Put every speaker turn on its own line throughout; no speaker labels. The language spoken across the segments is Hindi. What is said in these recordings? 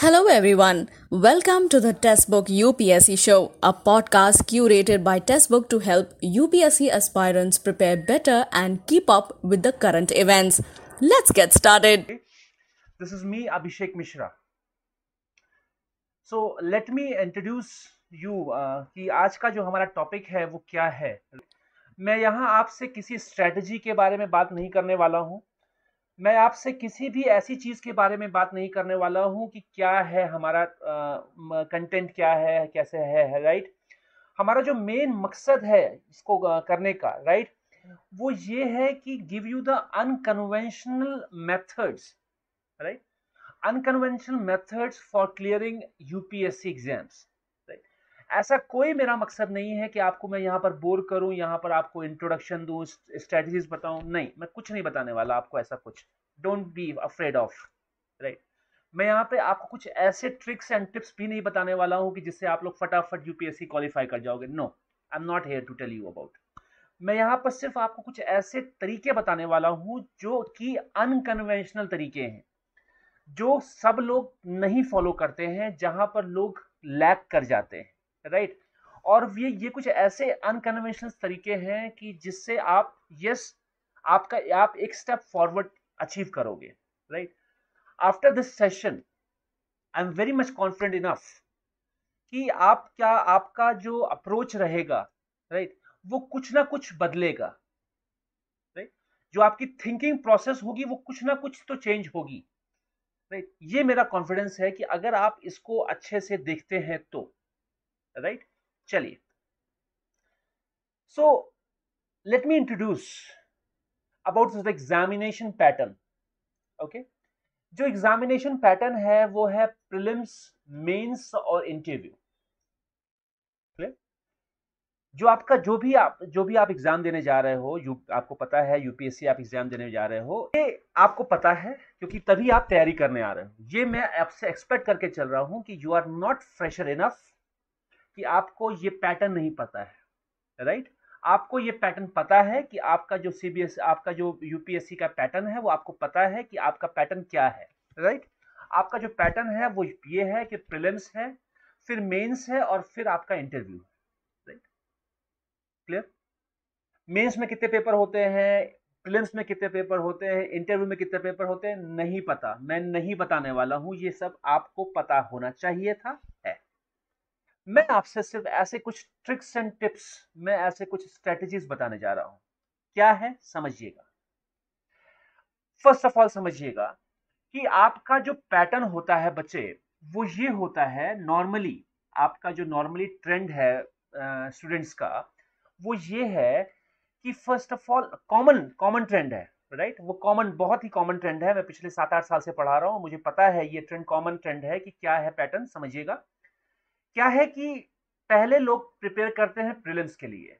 Hello, everyone. Welcome to the Testbook UPSC Show, a podcast curated by Testbook to help UPSC aspirants prepare better and keep up with the current events. Let's get started.
This is me, Abhishek Mishra. So let me introduce you uh, कि आज का जो हमारा टॉपिक है वो क्या है मैं यहाँ आपसे किसी स्ट्रेटजी के बारे में बात नहीं करने वाला हूँ मैं आपसे किसी भी ऐसी चीज़ के बारे में बात नहीं करने वाला हूँ कि क्या है हमारा कंटेंट क्या है कैसे है, है राइट हमारा जो मेन मकसद है इसको करने का राइट वो ये है कि give you the unconventional methods right unconventional methods for clearing UPSC exams ऐसा कोई मेरा मकसद नहीं है कि आपको मैं यहाँ पर बोर करूँ, यहाँ पर आपको इंट्रोडक्शन दूँ स्ट्रेटजीज बताऊँ। नहीं, मैं कुछ नहीं बताने वाला, आपको ऐसा कुछ। Don't be afraid of right मैं यहाँ पे आपको कुछ ऐसे ट्रिक्स एंड टिप्स भी नहीं बताने वाला हूँ कि जिससे आप लोग फटाफट यूपीएससी क्वालिफाई कर जाओगे। No I am not here to tell you about मैं यहाँ पर सिर्फ़ आपको कुछ ऐसे तरीके बताने वाला हूँ जो कि अनकन्वेंशनल तरीके हैं, जो सब लोग नहीं फॉलो करते हैं, जहाँ पर लोग लैक कर जाते हैं। राइट और ये ये कुछ ऐसे अनकन्वेंशनल तरीके हैं कि जिससे आप यस आपका आप एक स्टेप फॉरवर्ड अचीव करोगे right after this session I am very much confident enough कि आप क्या आपका जो अप्रोच रहेगा राइट right, वो कुछ ना कुछ बदलेगा राइट right? जो आपकी थिंकिंग प्रोसेस होगी वो कुछ ना कुछ तो चेंज होगी राइट right? ये मेरा कॉन्फिडेंस है कि अगर आप इसको अच्छे से देखते हैं तो राइट चलिए। So let me introduce about the examination pattern okay जो एग्जामिनेशन पैटर्न है, वो है प्रिलिम्स मेंस और इंटरव्यू जो आपका जो भी आप, जो भी आप एग्ज़ाम देने जा रहे हो, यू, आपको पता है यूपीएससी आप एग्ज़ाम देने जा रहे हो, ये आपको पता है, क्योंकि तभी आप तैयारी करने आ रहे हो। ये मैं आपसे एक्सपेक्ट करके चल रहा हूँ कि you are not fresher enough कि आपको ये पैटर्न नहीं पता है राइट आपको ये पैटर्न पता है कि आपका जो सीबीएस आपका जो यूपीएससी का पैटर्न है, वो आपको पता है कि आपका पैटर्न क्या है राइट आपका जो पैटर्न है, वो ये है कि प्रिलिम्स है, फिर मेंस है और फिर आपका इंटरव्यू है राइट क्लियर मेंस में कितने पेपर होते हैं प्रिलिम्स में कितने पेपर होते हैं इंटरव्यू में कितने पेपर होते हैं, नहीं पता। मैं नहीं बताने वाला हूँ, ये सब आपको पता होना चाहिए था, है। मैं आपसे सिर्फ़ ऐसे कुछ ट्रिक्स एंड टिप्स मैं ऐसे कुछ स्ट्रेटजीज बताने जा रहा हूँ। क्या है? समझिएगा। फ़र्स्ट ऑफ़ ऑल समझिएगा कि आपका जो पैटर्न होता है बच्चे, वो ये होता है नॉर्मली आपका जो नॉर्मली ट्रेंड है स्टूडेंट्स का, वो ये है कि first of all common common trend है राइट right? वो कॉमन बहुत ही कॉमन ट्रेंड है। मैं पिछले सात आठ साल से पढ़ा रहा हूँ। मुझे पता है ये ट्रेंड कॉमन ट्रेंड है कि क्या है पैटर्न समझिएगा। क्या है कि पहले लोग प्रिपेयर करते हैं प्रिलिम्स के लिए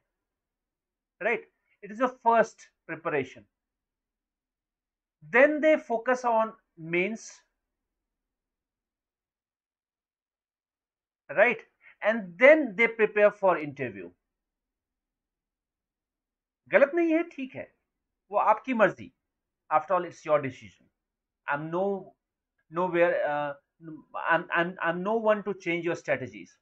right it is a first preparation then they focus on mains right and then they prepare for interview गलत नहीं है, ठीक है। वो आपकी मर्ज़ी। After all it's your decision I am no no where I'm, I'm, I'm no one to change your strategies,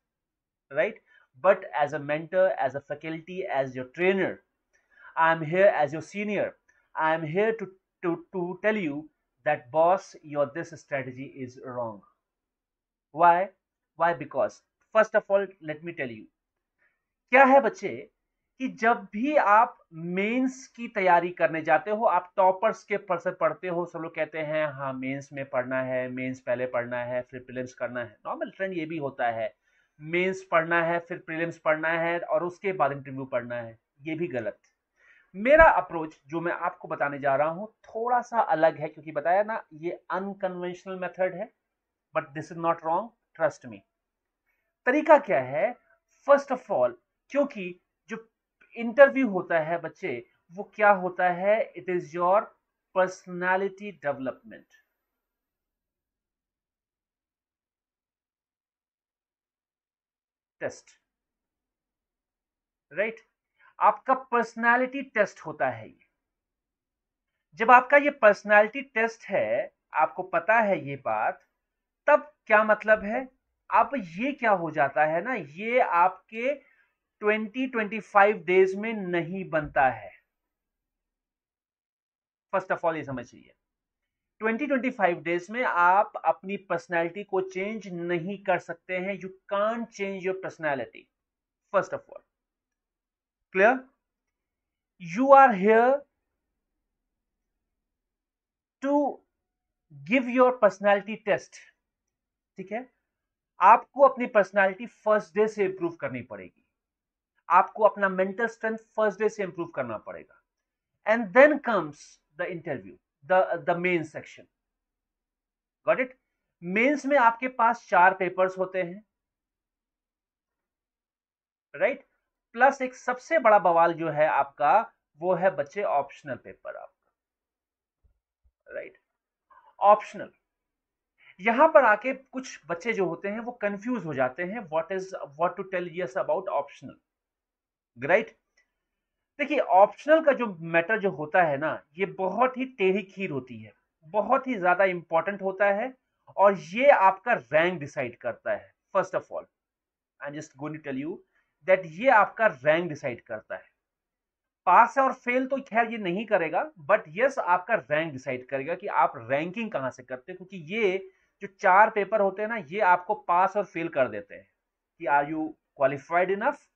right? But as a mentor, as a faculty, as your trainer, I'm here as your senior. I'm here to, to, to tell you that boss, your this strategy is wrong. Why? Why? Because first of all, let me tell you, क्या है बच्चे कि जब भी आप मेंस की तैयारी करने जाते हो, आप टॉपर्स के पर से पढ़ते हो, सब लोग कहते हैं हाँ मेंस में पढ़ना है, मेंस पहले पढ़ना है, फिर प्रिलिम्स करना है। नॉर्मल ट्रेंड ये भी होता है। मेंस पढ़ना है, फिर प्रिलिम्स पढ़ना है, और उसके बाद इंटरव्यू पढ़ना है। ये भी गलत। मेरा अप्रोच, जो मैं आपको बताने जा रहा हूँ थोड़ा सा अलग है, क्योंकि बताया ना, ये अनकन्वेंशनल मेथड है but this is not wrong trust me तरीका क्या है? फ़र्स्ट ऑफ़ ऑल क्योंकि इंटरव्यू होता है बच्चे, वो क्या होता है? It is your personality development test right आपका पर्सनालिटी टेस्ट होता है ये। जब आपका ये पर्सनालिटी टेस्ट है, आपको पता है ये बात, तब क्या मतलब है? अब ये क्या हो जाता है ना? ये आपके 20-25 डेज़ में नहीं बनता है। फ़र्स्ट ऑफ़ ऑल ये समझिए 20-25 डेज़ में आप अपनी पर्सनैलिटी को चेंज नहीं कर सकते हैं। You can change your personality first of all clear you are here to give your personality test ठीक है? आपको अपनी पर्सनैलिटी फ़र्स्ट डे से इंप्रूव करनी पड़ेगी। आपको अपना मेंटल स्ट्रेंथ फ़र्स्ट डे से इंप्रूव करना पड़ेगा। And then comes the interview the main section got it mains में आपके पास चार पेपर्स होते हैं। Right right? प्लस एक सबसे बड़ा बवाल जो है आपका, वो है बच्चे ऑप्शनल पेपर आपका। राइट ऑप्शनल यहाँ पर आके कुछ बच्चे जो होते हैं, वो कंफ्यूज हो जाते हैं what is what to tell yes about optional right देखिए ऑप्शनल का जो मैटर जो होता है ना, ये बहुत ही टेढ़ी खीर होती है। बहुत ही ज़्यादा इंपॉर्टेंट होता है और ये आपका रैंक डिसाइड करता है first of all I just going to tell you that ये आपका रैंक डिसाइड करता है। पास और फेल तो खैर ये नहीं करेगा बट यस आपका रैंक डिसाइड करेगा कि आप रैंकिंग कहाँ से करते हैं, क्योंकि ये जो चार पेपर होते हैं ना, ये आपको पास और फेल कर देते हैं कि आर यू क्वालिफाइड इनफ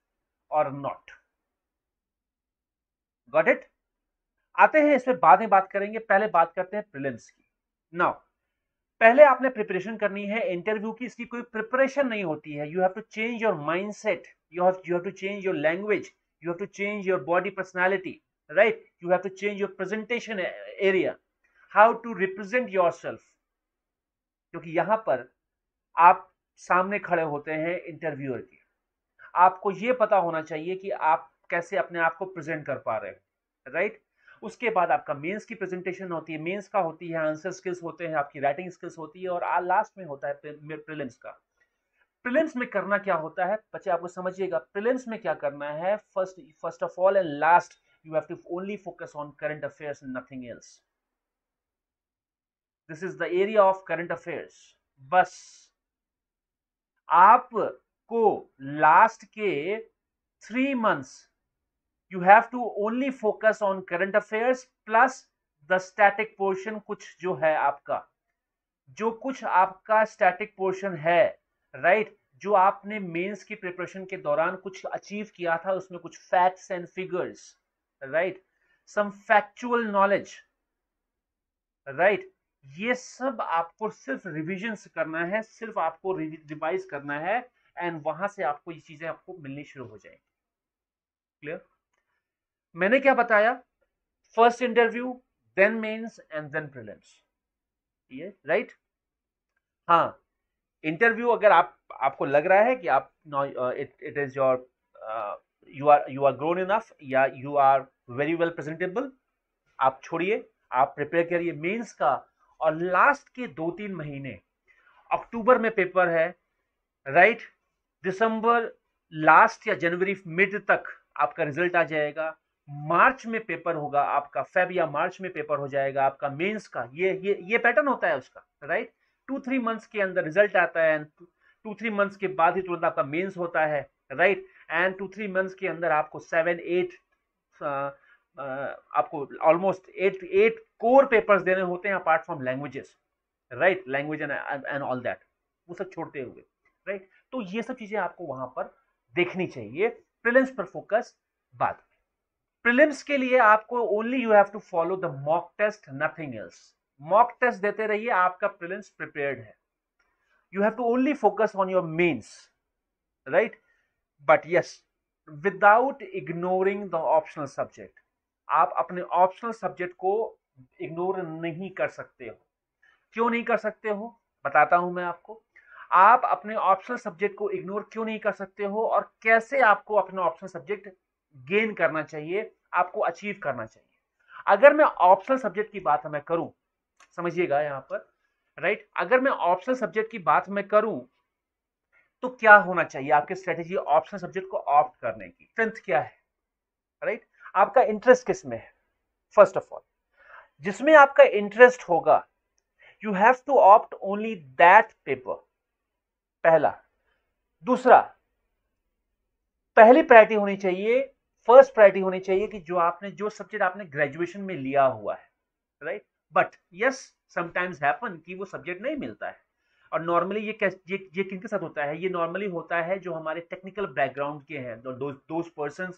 और नॉट गॉट इट आते हैं, इसमें बाद में बात करेंगे। पहले बात करते हैं प्रिलिम्स की। नाउ पहले आपने प्रिपरेशन करनी है इंटरव्यू की, इसकी कोई प्रिपरेशन नहीं होती है। You have to change your mindset you have you have to change your language you have to change your body personality right you have to change your presentation area how to represent yourself क्योंकि यहाँ पर आप सामने खड़े होते हैं इंटरव्यूअर के। आपको यह पता होना चाहिए कि आप कैसे अपने आप को प्रेजेंट कर पा रहे हैं राइट उसके बाद आपका मेंस की प्रेजेंटेशन होती है मेंस का होती है आंसर स्किल्स होते हैं, आपकी राइटिंग स्किल्स होती है और लास्ट में होता है प्रिलिम्स का। प्रिलिम्स में करना क्या होता है? बच्चे आपको समझिएगा। प्रिलिम्स में क्या करना है? First first of all and last you have to only focus on current affairs nothing else this is the area of current affairs बस। आपको लास्ट के three months you have to only focus on current affairs plus the static portion कुछ जो है आपका। जो कुछ आपका स्टैटिक पोर्शन है राइट right? जो आपने मेंस की प्रिपरेशन के दौरान कुछ अचीव किया था, उसमें कुछ facts and figures right some factual knowledge right ये सब आपको सिर्फ़ रिविजन करना है, सिर्फ़ आपको रिवाइज करना है। एंड वहाँ से आपको ये चीज़ें आपको मिलनी शुरू हो जाएँगी। क्लियर मैंने क्या बताया? First interview then mains and then prelims ये राइट हाँ इंटरव्यू अगर आप, आपको लग रहा है कि आप it is your you are you are grown enough या you are very well presentable आप छोड़िए, आप प्रिपेयर करिए मेंस का। और लास्ट के दो तीन महीने अक्टूबर में पेपर है राइट दिसंबर लास्ट या जनवरी मिड तक आपका रिज़ल्ट आ जाएगा। मार्च में पेपर होगा, आपका फेब या मार्च में पेपर हो जाएगा, आपका मेंस का, ये ये ये पैटर्न होता है उसका, राइट? टू, थ्री मंथ्स के अंदर रिज़ल्ट आता है, टू, थ्री मंथ्स के बाद ही तुरंत आपका मेंस होता है, right? And two, three months के अंदर आपको सेवन, एट आपको almost eight eight core papers देने होते हैं apart from languages right? Language and and all that वो सब छोड़ते हुए, राइट? right? तो ये सब चीज़ें आपको वहाँ पर देखनी चाहिए। प्रिलिम्स पर फोकस बाद। प्रिलिम्स के लिए आपको only you have to follow the mock test nothing else mock test देते रहिए, आपका प्रिलिम्स प्रिपेयर्ड है। You have to only focus on your mains right but yes without ignoring the optional subject आप अपने ऑप्शनल सब्जेक्ट को इग्नोर नहीं कर सकते हो। क्यों नहीं कर सकते हो? बताता हूँ मैं आपको। आप अपने ऑप्शनल सब्जेक्ट को इग्नोर क्यों नहीं कर सकते हो और कैसे आपको अपना ऑप्शनल सब्जेक्ट गेन करना चाहिए, आपको अचीव करना चाहिए? अगर मैं ऑप्शनल सब्जेक्ट की बात मैं करूँ, समझिएगा यहाँ पर राइट अगर मैं ऑप्शनल सब्जेक्ट की बात मैं करूँ तो क्या होना चाहिए आपकी स्ट्रेटेजी ऑप्शनल सब्जेक्ट को ऑप्ट करने की? स्ट्रेंथ क्या है? राइट आपका इंटरेस्ट किसमें है? फ़र्स्ट ऑफ़ ऑल जिसमें आपका इंटरेस्ट होगा you have to opt only that paper पहला। दूसरा, पहली प्रायोरिटी होनी चाहिए फ़र्स्ट प्रायोरिटी होनी चाहिए कि जो आपने, जो सब्जेक्ट आपने ग्रेजुएशन में लिया हुआ है right but yes sometimes happen कि वो सब्जेक्ट नहीं मिलता है। और नॉर्मली ये ये ये किन के साथ होता है? ये नॉर्मली होता है जो हमारे टेक्निकल बैकग्राउंड के हैं those person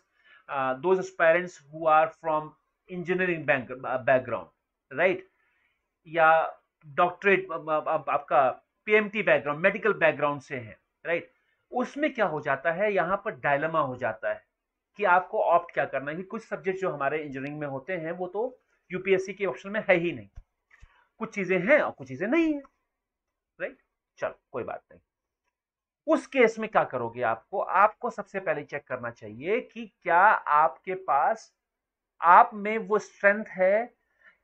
those parents who are from engineering background right या डॉक्टरेट आपका पीएमटी बैकग्राउंड मेडिकल बैकग्राउंड से है राइट उसमें क्या हो जाता है? यहाँ पर डायलमा हो जाता है कि आपको ऑप्ट क्या करना है? कुछ सब्जेक्ट जो हमारे इंजीनियरिंग में होते हैं, वो तो यूपीएससी के ऑप्शन में है ही नहीं। कुछ चीज़ें हैं और कुछ चीज़ें नहीं है राइट चलो, कोई बात नहीं। उस केस में क्या करोगे आपको? आपको सबसे पहले चेक करना चाहिए कि क्या आपके पास, आप में वो स्ट्रेंथ है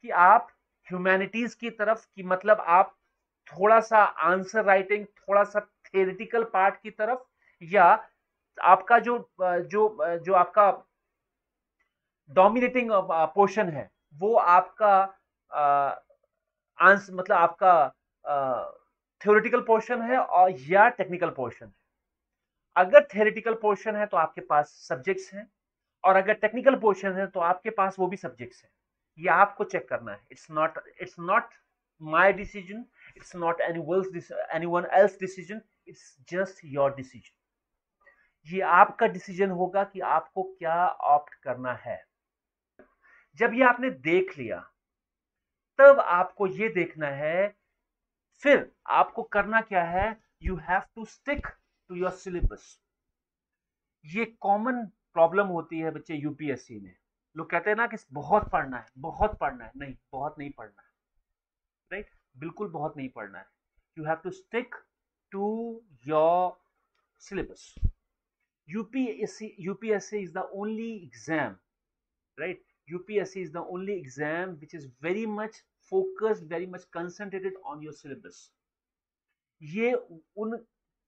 कि आप ह्यूमैनिटीज की तरफ़, की मतलब आप थोड़ा सा आंसर राइटिंग थोड़ा सा थेरिटिकल पार्ट की तरफ़, या आपका जो जो जो आपका डोमिनेटिंग पोर्शन है, वो आपका आंसर मतलब आपका थ्योरेटिकल पोर्शन है और, या टेक्निकल पोर्शन है। अगर थ्योरेटिकल पोर्शन है तो आपके पास सब्जेक्ट्स हैं, और अगर टेक्निकल पोर्शन है तो आपके पास वो भी सब्जेक्ट्स हैं। ये आपको चेक करना है। It's not it's not my decision it's not anyone else decision it's just your decision ये आपका डिसीज़न होगा कि आपको क्या ऑप्ट करना है। जब ये आपने देख लिया, तब आपको ये देखना है, फिर आपको करना क्या है? You have to stick to your syllabus ये कॉमन प्रॉब्लम होती है बच्चे यूपीएससी में। लोग कहते हैं ना कि बहुत पढ़ना है, बहुत पढ़ना है। नहीं, बहुत नहीं पढ़ना है। बिल्कुल बहुत नहीं पढ़ना है। You have to stick to your syllabus UPSC UPSC is the only exam right UPSC is the only exam which is very much focused, very much concentrated on your syllabus. ये उन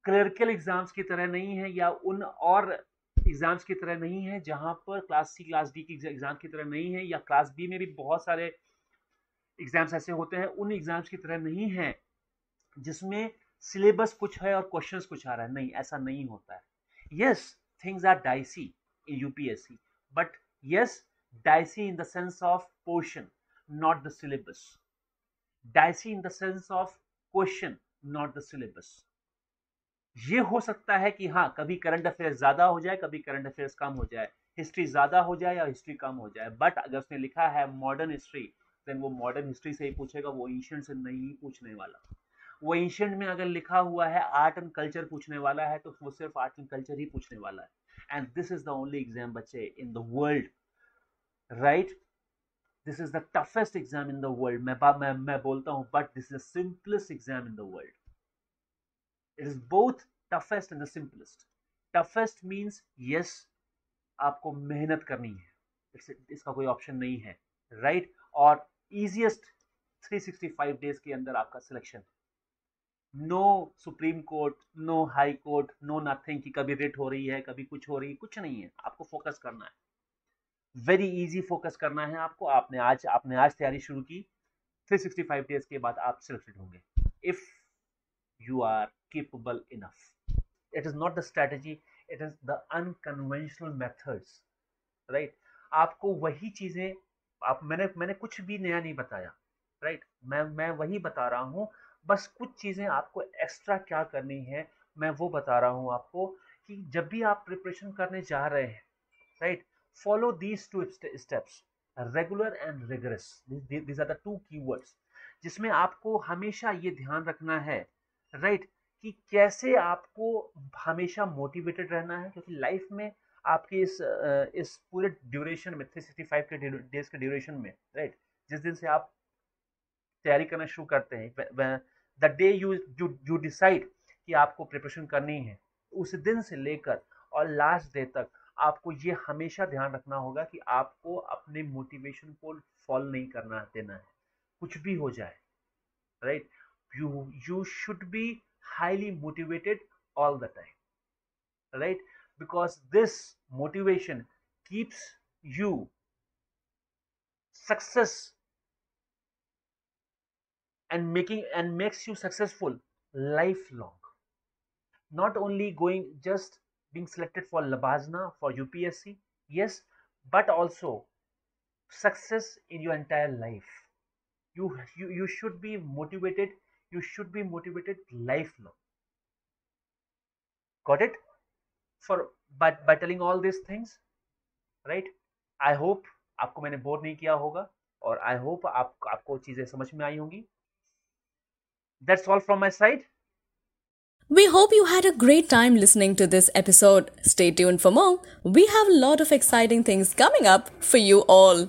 क्लर्कल एग्ज़ाम्स की तरह नहीं है या उन और एग्ज़ाम्स की तरह नहीं है जहाँ पर क्लास सी क्लास डी की एग्ज़ाम की तरह नहीं है या क्लास बी में भी बहुत सारे एग्ज़ाम्स ऐसे होते हैं, उन एग्ज़ाम्स की तरह नहीं है, जिसमें सिलेबस कुछ है और क्वेश्चंस कुछ आ रहा है। नहीं, ऐसा नहीं होता है। Yes things are dicey in UPSC but yes dicey in the sense of portion, not the syllabus. Dicey in the sense of question, not the syllabus. ये हो सकता है कि हाँ कभी करंट अफेयर्स ज़्यादा हो जाए, कभी करंट अफेयर्स कम हो जाए। हिस्ट्री ज़्यादा हो जाए या हिस्ट्री कम हो जाए। बट अगर उसने लिखा है मॉडर्न हिस्ट्री देन वो मॉडर्न हिस्ट्री से ही पूछेगा, वो एंशियंट से नहीं पूछने वाला। वो एंशियंट में अगर लिखा हुआ है आर्ट एंड कल्चर पूछने वाला है तो वो सिर्फ़ आर्ट एंड कल्चर ही पूछने वाला है। And this is the only exam बच्चे in the world right this is the toughest exam in the world मैं मैं मैं बोलता हूँ but this is simplest exam in the world it is both toughest and the simplest toughest means yes आपको मेहनत करनी है। इसका कोई ऑप्शन नहीं है राइट right? और इजिएस्ट 365 डेज़ के अंदर आपका selection no supreme court no high court no nothing कि कभी रेट हो रही है, कभी कुछ हो रही है, कुछ नहीं है। आपको फोकस करना है। वेरी इजी फोकस करना है आपको। आपने आज आपने आज तैयारी शुरू की। 365 डेज़ के बाद आप सिलेक्टेड होंगे। If you are capable enough it is not the strategy it is the unconventional methods right आपको वही चीज़ें आप मैंने मैंने कुछ भी नया नहीं बताया राइट? मैं मैं वही बता रहा हूँ बस कुछ चीज़ें आपको एक्स्ट्रा क्या करनी है मैं वो बता रहा हूँ आपको कि जब भी आप प्रिपरेशन करने जा रहे हैं right right? follow these two steps regular and rigorous these are the two जिसमें आपको हमेशा ये ध्यान रखना है राइट right, कि कैसे आपको हमेशा मोटिवेटेड रहना है क्योंकि लाइफ में आपके इस इस पूरे ड्यूरेशन में 365 के डेज़ के ड्यूरेशन में राइट जिस दिन से आप तैयारी करना शुरू करते हैं the day you you decide कि आपको प्रिपरेशन करनी है, उस दिन से लेकर और लास्ट डे तक आपको ये हमेशा ध्यान रखना होगा कि आपको अपने मोटिवेशन को फॉल नहीं करना, देना है। कुछ भी हो जाए right you you should be highly motivated all the time right because this motivation keeps you success and making and makes you successful lifelong. Not only going just being selected for labazna for upsc yes but also success in your entire life. You you, you should be motivated you should be motivated lifelong. Got it? For by, by telling all these things, right? I hope आपको मैंने बोर नहीं किया होगा और आई होप आप आपको चीजें समझ में आई होंगी that's all from my side
We hope you had a great time listening to this episode. Stay tuned for more. We have a lot of exciting things coming up for you all.